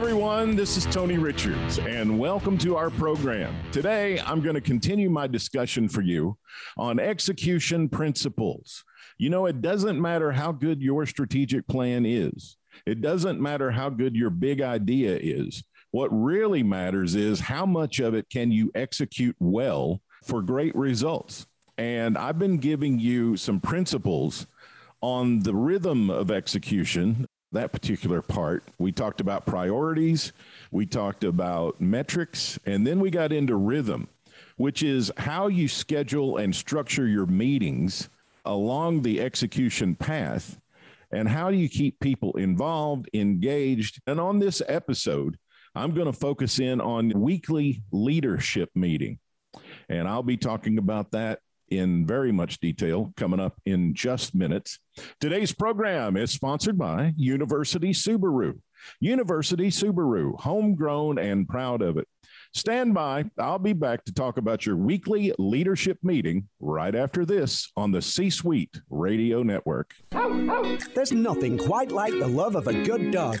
Everyone. This is Tony Richards, and welcome to our program. Today, I'm going to continue my discussion for you on execution principles. You know, it doesn't matter how good your strategic plan is, it doesn't matter how good your big idea is. What really matters is how much of it can you execute well for great results. And I've been giving you some principles on the rhythm of execution that particular part. We talked about priorities, we talked about metrics, and then we got into rhythm, which is how you schedule and structure your meetings along the execution path. And how do you keep people involved, engaged? And on this episode, I'm going to focus in on weekly leadership meeting. And I'll be talking about that in very much detail coming up in just minutes. Today's program is sponsored by University Subaru. University Subaru, homegrown and proud of it. Stand by. I'll be back to talk about your weekly leadership meeting right after this on the C Suite Radio Network. There's nothing quite like the love of a good dog.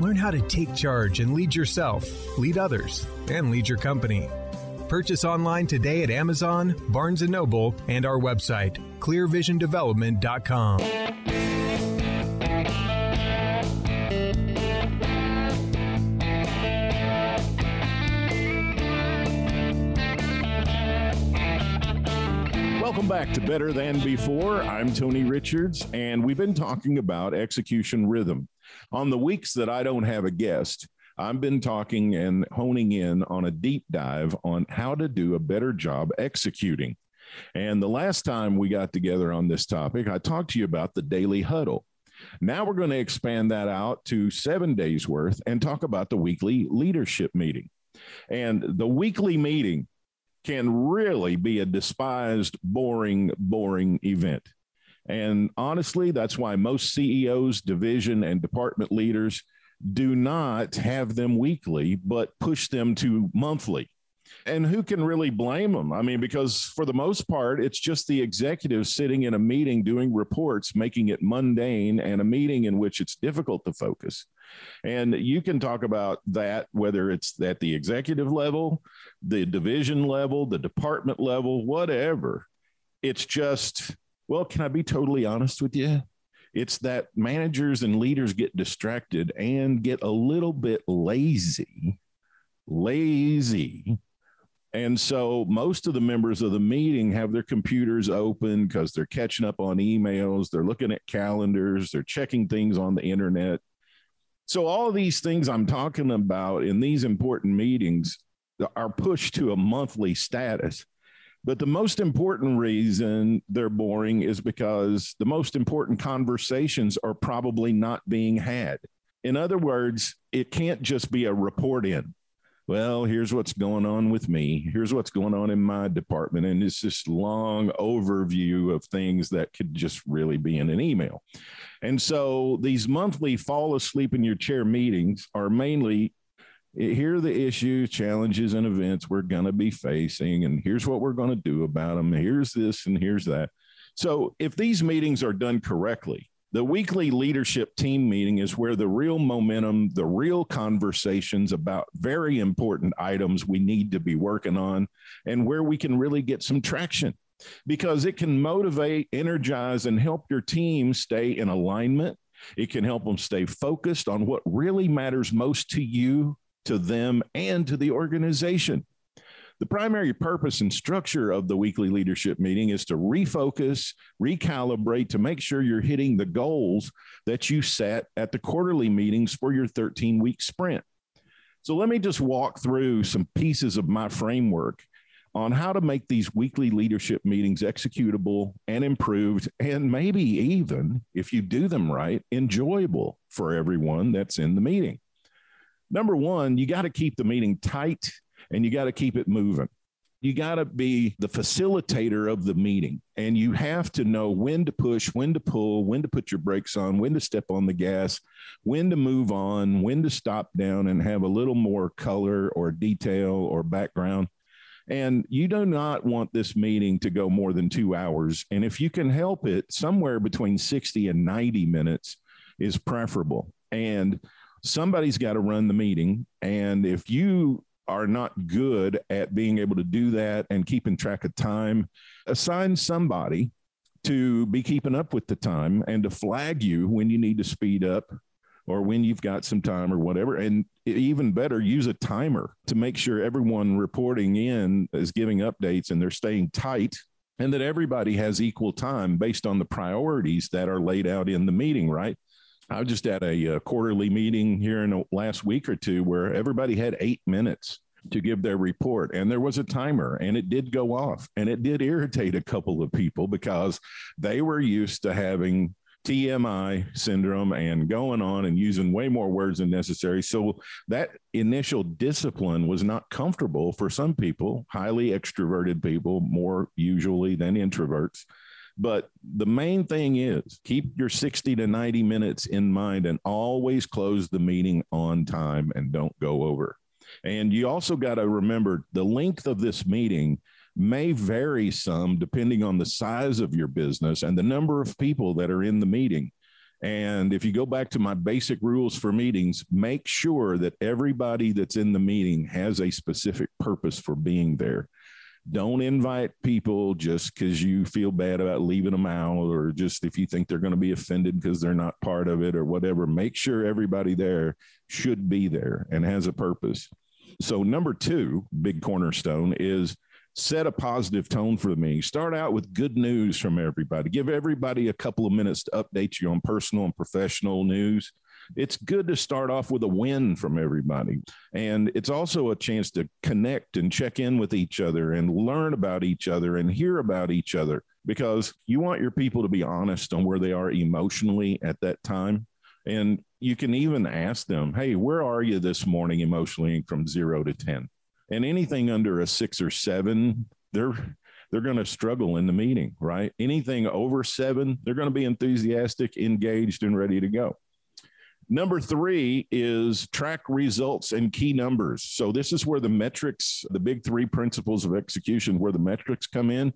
Learn how to take charge and lead yourself, lead others, and lead your company. Purchase online today at Amazon, Barnes & Noble, and our website, clearvisiondevelopment.com. Welcome back to Better Than Before. I'm Tony Richards, and we've been talking about execution rhythm. On the weeks that I don't have a guest, I've been talking and honing in on a deep dive on how to do a better job executing. And the last time we got together on this topic, I talked to you about the daily huddle. Now we're going to expand that out to seven days worth and talk about the weekly leadership meeting. And the weekly meeting can really be a despised, boring, boring event. And honestly, that's why most CEOs, division, and department leaders do not have them weekly, but push them to monthly. And who can really blame them? I mean, because for the most part, it's just the executives sitting in a meeting doing reports, making it mundane, and a meeting in which it's difficult to focus. And you can talk about that, whether it's at the executive level, the division level, the department level, whatever. It's just, well, can I be totally honest with you? It's that managers and leaders get distracted and get a little bit lazy, lazy. And so most of the members of the meeting have their computers open because they're catching up on emails, they're looking at calendars, they're checking things on the internet. So, all these things I'm talking about in these important meetings are pushed to a monthly status. But the most important reason they're boring is because the most important conversations are probably not being had. In other words, it can't just be a report in. Well, here's what's going on with me. Here's what's going on in my department. And it's this long overview of things that could just really be in an email. And so these monthly fall asleep in your chair meetings are mainly here are the issues, challenges, and events we're going to be facing, and here's what we're going to do about them. Here's this and here's that. So, if these meetings are done correctly, the weekly leadership team meeting is where the real momentum, the real conversations about very important items we need to be working on, and where we can really get some traction because it can motivate, energize, and help your team stay in alignment. It can help them stay focused on what really matters most to you to them and to the organization. The primary purpose and structure of the weekly leadership meeting is to refocus, recalibrate to make sure you're hitting the goals that you set at the quarterly meetings for your 13 week sprint. So, let me just walk through some pieces of my framework on how to make these weekly leadership meetings executable and improved, and maybe even, if you do them right, enjoyable for everyone that's in the meeting number one, you got to keep the meeting tight and you got to keep it moving. You got to be the facilitator of the meeting and you have to know when to push, when to pull, when to put your brakes on, when to step on the gas, when to move on, when to stop down and have a little more color or detail or background. And you do not want this meeting to go more than two hours. And if you can help it, somewhere between 60 and 90 minutes is preferable. And somebody's got to run the meeting. And if you are not good at being able to do that and keeping track of time, assign somebody to be keeping up with the time and to flag you when you need to speed up or when you've got some time or whatever. And even better, use a timer to make sure everyone reporting in is giving updates and they're staying tight and that everybody has equal time based on the priorities that are laid out in the meeting, right? I was just at a, a uh, quarterly meeting here in the last week or two where everybody had eight minutes to give their report and there was a timer and it did go off and it did irritate a couple of people because they were used to having TMI syndrome and going on and using way more words than necessary. So that initial discipline was not comfortable for some people, highly extroverted people, more usually than introverts. But the main thing is keep your 60 to 90 minutes in mind and always close the meeting on time and don't go over. And you also got to remember the length of this meeting may vary some depending on the size of your business and the number of people that are in the meeting. And if you go back to my basic rules for meetings, make sure that everybody that's in the meeting has a specific purpose for being there. Don't invite people just because you feel bad about leaving them out or just if you think they're going to be offended because they're not part of it or whatever. Make sure everybody there should be there and has a purpose. So, number two, big cornerstone is set a positive tone for the meeting. Start out with good news from everybody. Give everybody a couple of minutes to update you on personal and professional news it's good to start off with a win from everybody. And it's also a chance to connect and check in with each other and learn about each other and hear about each other because you want your people to be honest on where they are emotionally at that time. And you can even ask them, hey, where are you this morning emotionally from zero to 10? And anything under a six or seven, they're they're going to struggle in the meeting, right? Anything over seven, they're going to be enthusiastic, engaged, and ready to go. Number three is track results and key numbers. So, this is where the metrics, the big three principles of execution, where the metrics come in.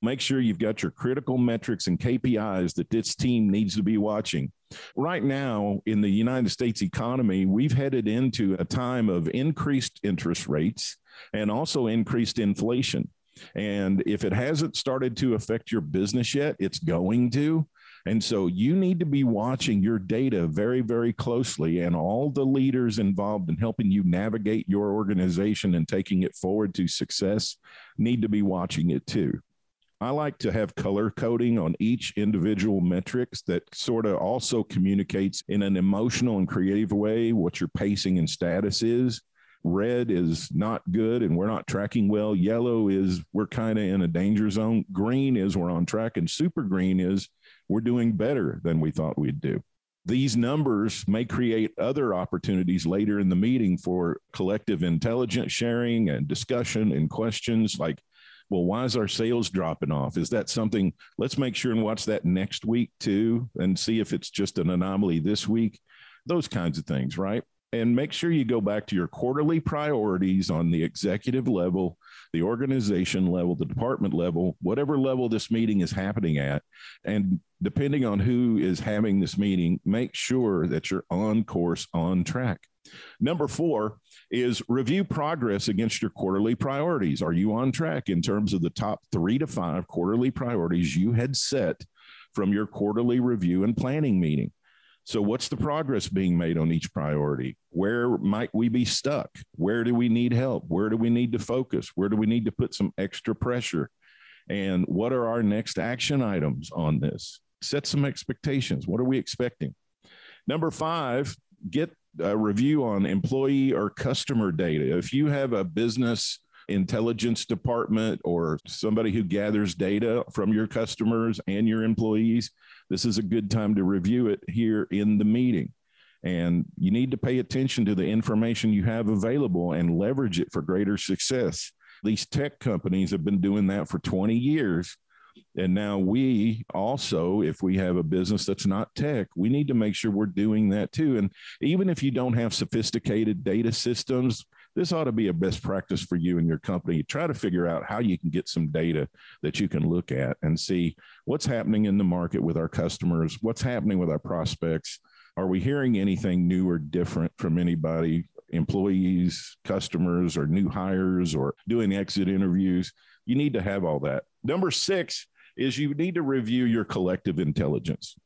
Make sure you've got your critical metrics and KPIs that this team needs to be watching. Right now, in the United States economy, we've headed into a time of increased interest rates and also increased inflation. And if it hasn't started to affect your business yet, it's going to. And so you need to be watching your data very, very closely, and all the leaders involved in helping you navigate your organization and taking it forward to success need to be watching it too. I like to have color coding on each individual metrics that sort of also communicates in an emotional and creative way what your pacing and status is. Red is not good and we're not tracking well. Yellow is we're kind of in a danger zone. Green is we're on track. And super green is we're doing better than we thought we'd do. These numbers may create other opportunities later in the meeting for collective intelligence sharing and discussion and questions like, well, why is our sales dropping off? Is that something? Let's make sure and watch that next week too and see if it's just an anomaly this week. Those kinds of things, right? And make sure you go back to your quarterly priorities on the executive level, the organization level, the department level, whatever level this meeting is happening at. And depending on who is having this meeting, make sure that you're on course, on track. Number four is review progress against your quarterly priorities. Are you on track in terms of the top three to five quarterly priorities you had set from your quarterly review and planning meeting? So, what's the progress being made on each priority? Where might we be stuck? Where do we need help? Where do we need to focus? Where do we need to put some extra pressure? And what are our next action items on this? Set some expectations. What are we expecting? Number five, get a review on employee or customer data. If you have a business intelligence department or somebody who gathers data from your customers and your employees, this is a good time to review it here in the meeting. And you need to pay attention to the information you have available and leverage it for greater success. These tech companies have been doing that for 20 years. And now we also, if we have a business that's not tech, we need to make sure we're doing that too. And even if you don't have sophisticated data systems, this ought to be a best practice for you and your company. Try to figure out how you can get some data that you can look at and see what's happening in the market with our customers, what's happening with our prospects. Are we hearing anything new or different from anybody, employees, customers, or new hires, or doing exit interviews? You need to have all that. Number six is you need to review your collective intelligence.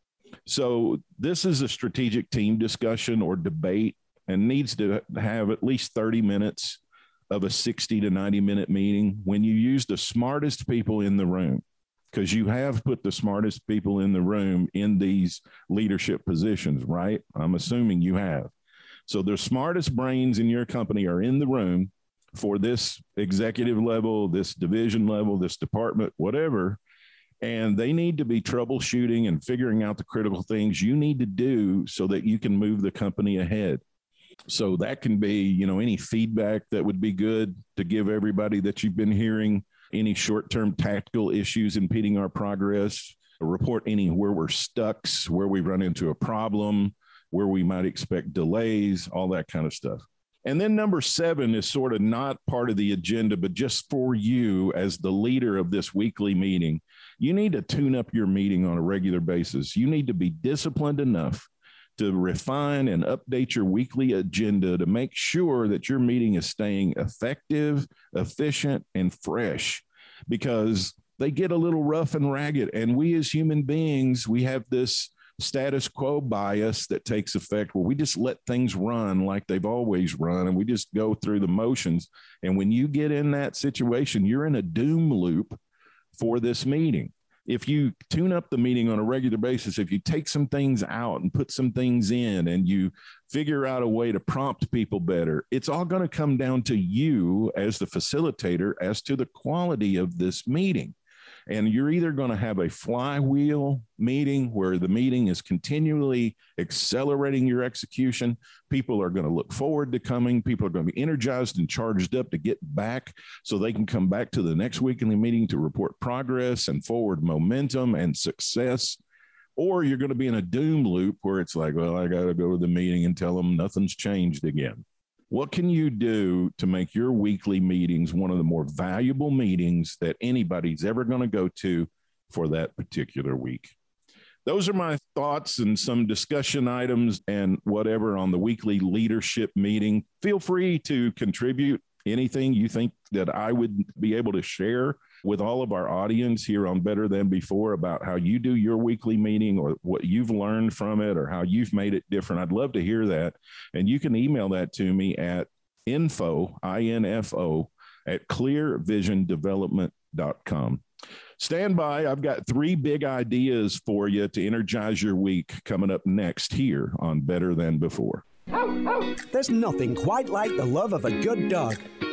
So, this is a strategic team discussion or debate and needs to have at least 30 minutes of a 60 to 90 minute meeting when you use the smartest people in the room because you have put the smartest people in the room in these leadership positions, right? I'm assuming you have. So the smartest brains in your company are in the room for this executive level, this division level, this department, whatever. And they need to be troubleshooting and figuring out the critical things you need to do so that you can move the company ahead. So that can be, you know, any feedback that would be good to give everybody that you've been hearing, any short term tactical issues impeding our progress, report any where we're stuck, where we run into a problem, where we might expect delays, all that kind of stuff. And then number seven is sort of not part of the agenda, but just for you as the leader of this weekly meeting, you need to tune up your meeting on a regular basis. You need to be disciplined enough to refine and update your weekly agenda to make sure that your meeting is staying effective, efficient, and fresh because they get a little rough and ragged. And we as human beings, we have this status quo bias that takes effect where we just let things run like they've always run and we just go through the motions. And when you get in that situation, you're in a doom loop for this meeting if you tune up the meeting on a regular basis, if you take some things out and put some things in and you figure out a way to prompt people better, it's all going to come down to you as the facilitator as to the quality of this meeting. And you're either going to have a flywheel meeting where the meeting is continually accelerating your execution. People are going to look forward to coming. People are going to be energized and charged up to get back so they can come back to the next weekly meeting to report progress and forward momentum and success or you're going to be in a doom loop where it's like, well, I got to go to the meeting and tell them nothing's changed again. What can you do to make your weekly meetings one of the more valuable meetings that anybody's ever going to go to for that particular week? Those are my thoughts and some discussion items and whatever on the weekly leadership meeting. Feel free to contribute anything you think that I would be able to share with all of our audience here on Better Than Before about how you do your weekly meeting or what you've learned from it or how you've made it different. I'd love to hear that. And you can email that to me at info, I-N-F-O, at clearvisiondevelopment.com. Stand by. I've got three big ideas for you to energize your week coming up next here on Better Than Before. There's nothing quite like the love of a good dog.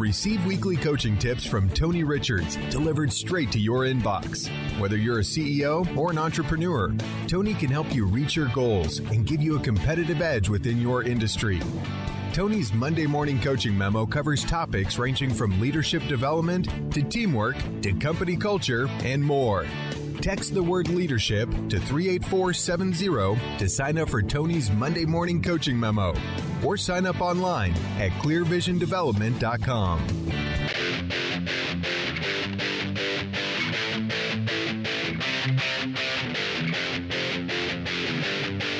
Receive weekly coaching tips from Tony Richards delivered straight to your inbox. Whether you're a CEO or an entrepreneur, Tony can help you reach your goals and give you a competitive edge within your industry. Tony's Monday morning coaching memo covers topics ranging from leadership development to teamwork to company culture and more. Text the word leadership to 38470 to sign up for Tony's Monday morning coaching memo or sign up online at clearvisiondevelopment.com.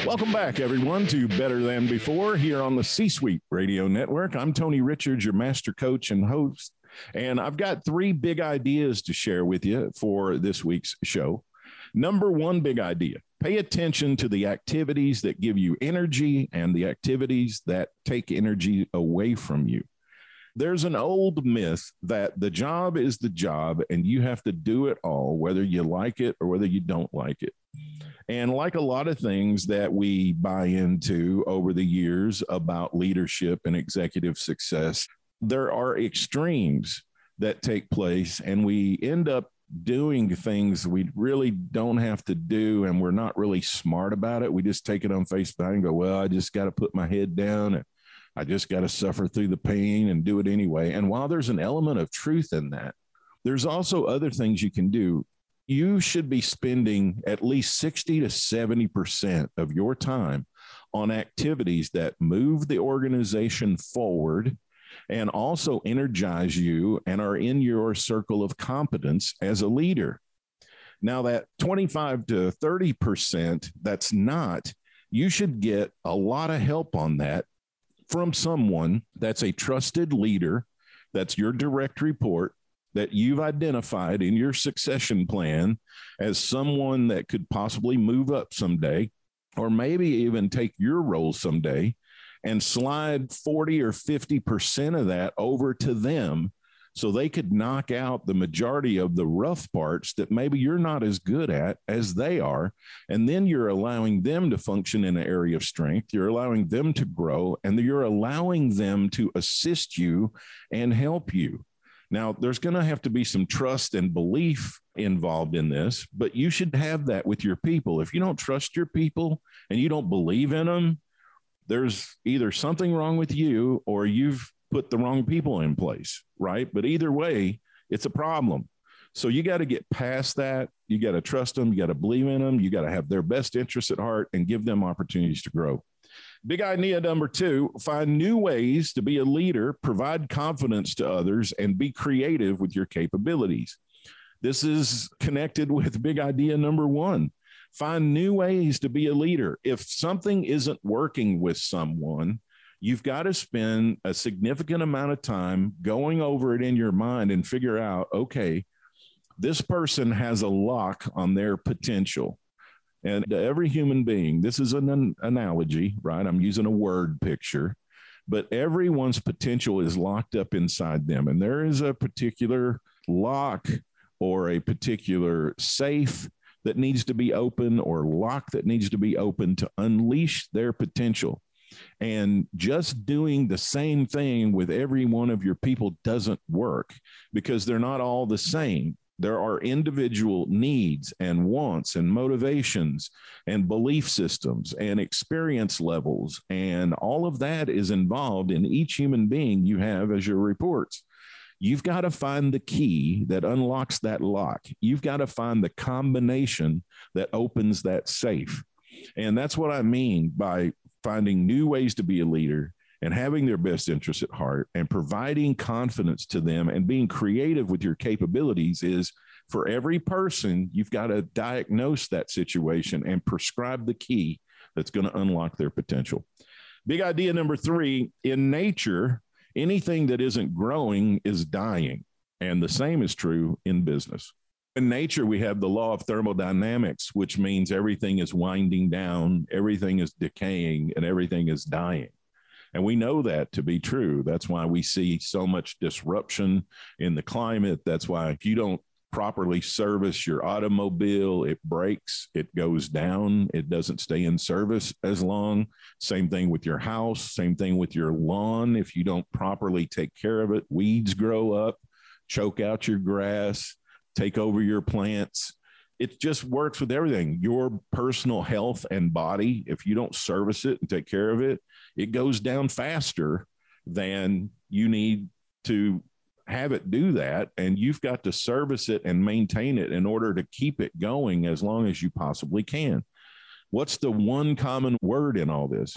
Welcome back, everyone, to Better Than Before here on the C Suite Radio Network. I'm Tony Richards, your master coach and host. And I've got three big ideas to share with you for this week's show. Number one big idea pay attention to the activities that give you energy and the activities that take energy away from you. There's an old myth that the job is the job and you have to do it all, whether you like it or whether you don't like it. And like a lot of things that we buy into over the years about leadership and executive success, there are extremes that take place, and we end up doing things we really don't have to do, and we're not really smart about it. We just take it on face value and go, Well, I just got to put my head down and I just got to suffer through the pain and do it anyway. And while there's an element of truth in that, there's also other things you can do. You should be spending at least 60 to 70% of your time on activities that move the organization forward and also energize you and are in your circle of competence as a leader. Now, that 25 to 30% that's not, you should get a lot of help on that from someone that's a trusted leader, that's your direct report, that you've identified in your succession plan as someone that could possibly move up someday, or maybe even take your role someday and slide 40 or 50% of that over to them so they could knock out the majority of the rough parts that maybe you're not as good at as they are. And then you're allowing them to function in an area of strength. You're allowing them to grow and you're allowing them to assist you and help you. Now, there's going to have to be some trust and belief involved in this, but you should have that with your people. If you don't trust your people and you don't believe in them, there's either something wrong with you or you've put the wrong people in place, right? But either way, it's a problem. So you got to get past that. You got to trust them. You got to believe in them. You got to have their best interests at heart and give them opportunities to grow. Big idea number two find new ways to be a leader, provide confidence to others, and be creative with your capabilities. This is connected with big idea number one Find new ways to be a leader. If something isn't working with someone, you've got to spend a significant amount of time going over it in your mind and figure out okay, this person has a lock on their potential. And every human being, this is an analogy, right? I'm using a word picture, but everyone's potential is locked up inside them. And there is a particular lock or a particular safe that needs to be open or lock that needs to be open to unleash their potential. And just doing the same thing with every one of your people doesn't work because they're not all the same. There are individual needs and wants and motivations and belief systems and experience levels. And all of that is involved in each human being you have as your reports. You've got to find the key that unlocks that lock. You've got to find the combination that opens that safe. And that's what I mean by finding new ways to be a leader and having their best interests at heart and providing confidence to them and being creative with your capabilities is for every person, you've got to diagnose that situation and prescribe the key that's going to unlock their potential. Big idea number three in nature, anything that isn't growing is dying. And the same is true in business. In nature, we have the law of thermodynamics, which means everything is winding down, everything is decaying, and everything is dying. And we know that to be true. That's why we see so much disruption in the climate. That's why if you don't properly service your automobile, it breaks, it goes down, it doesn't stay in service as long. Same thing with your house, same thing with your lawn. If you don't properly take care of it, weeds grow up, choke out your grass, take over your plants. It just works with everything. Your personal health and body, if you don't service it and take care of it, it goes down faster than you need to have it do that. And you've got to service it and maintain it in order to keep it going as long as you possibly can. What's the one common word in all this?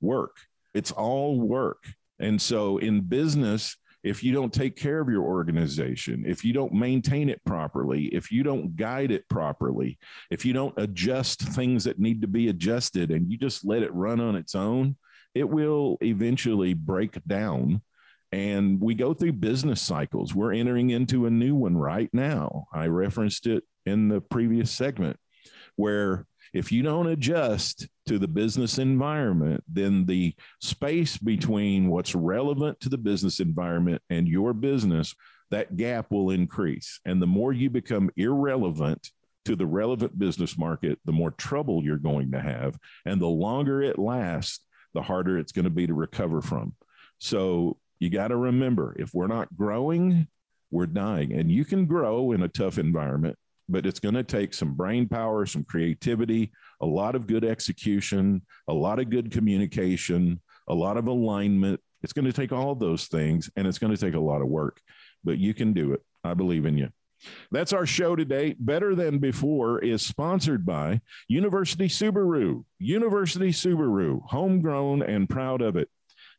Work. It's all work. And so in business, if you don't take care of your organization, if you don't maintain it properly, if you don't guide it properly, if you don't adjust things that need to be adjusted and you just let it run on its own, it will eventually break down. And we go through business cycles. We're entering into a new one right now. I referenced it in the previous segment where if you don't adjust to the business environment, then the space between what's relevant to the business environment and your business, that gap will increase. And the more you become irrelevant to the relevant business market, the more trouble you're going to have. And the longer it lasts, the harder it's going to be to recover from. So you got to remember if we're not growing, we're dying. And you can grow in a tough environment, but it's going to take some brain power, some creativity, a lot of good execution, a lot of good communication, a lot of alignment. It's going to take all those things and it's going to take a lot of work, but you can do it. I believe in you. That's our show today. Better Than Before is sponsored by University Subaru. University Subaru, homegrown and proud of it.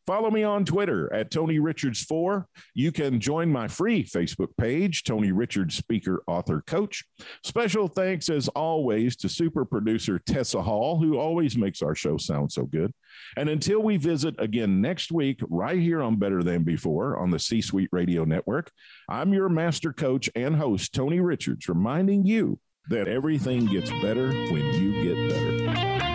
Follow me on Twitter at Tony Richards4. You can join my free Facebook page, Tony Richards Speaker, Author, Coach. Special thanks, as always, to super producer Tessa Hall, who always makes our show sound so good. And until we visit again next week, right here on Better Than Before on the C Suite Radio Network, I'm your master coach and host, Tony Richards, reminding you that everything gets better when you get better.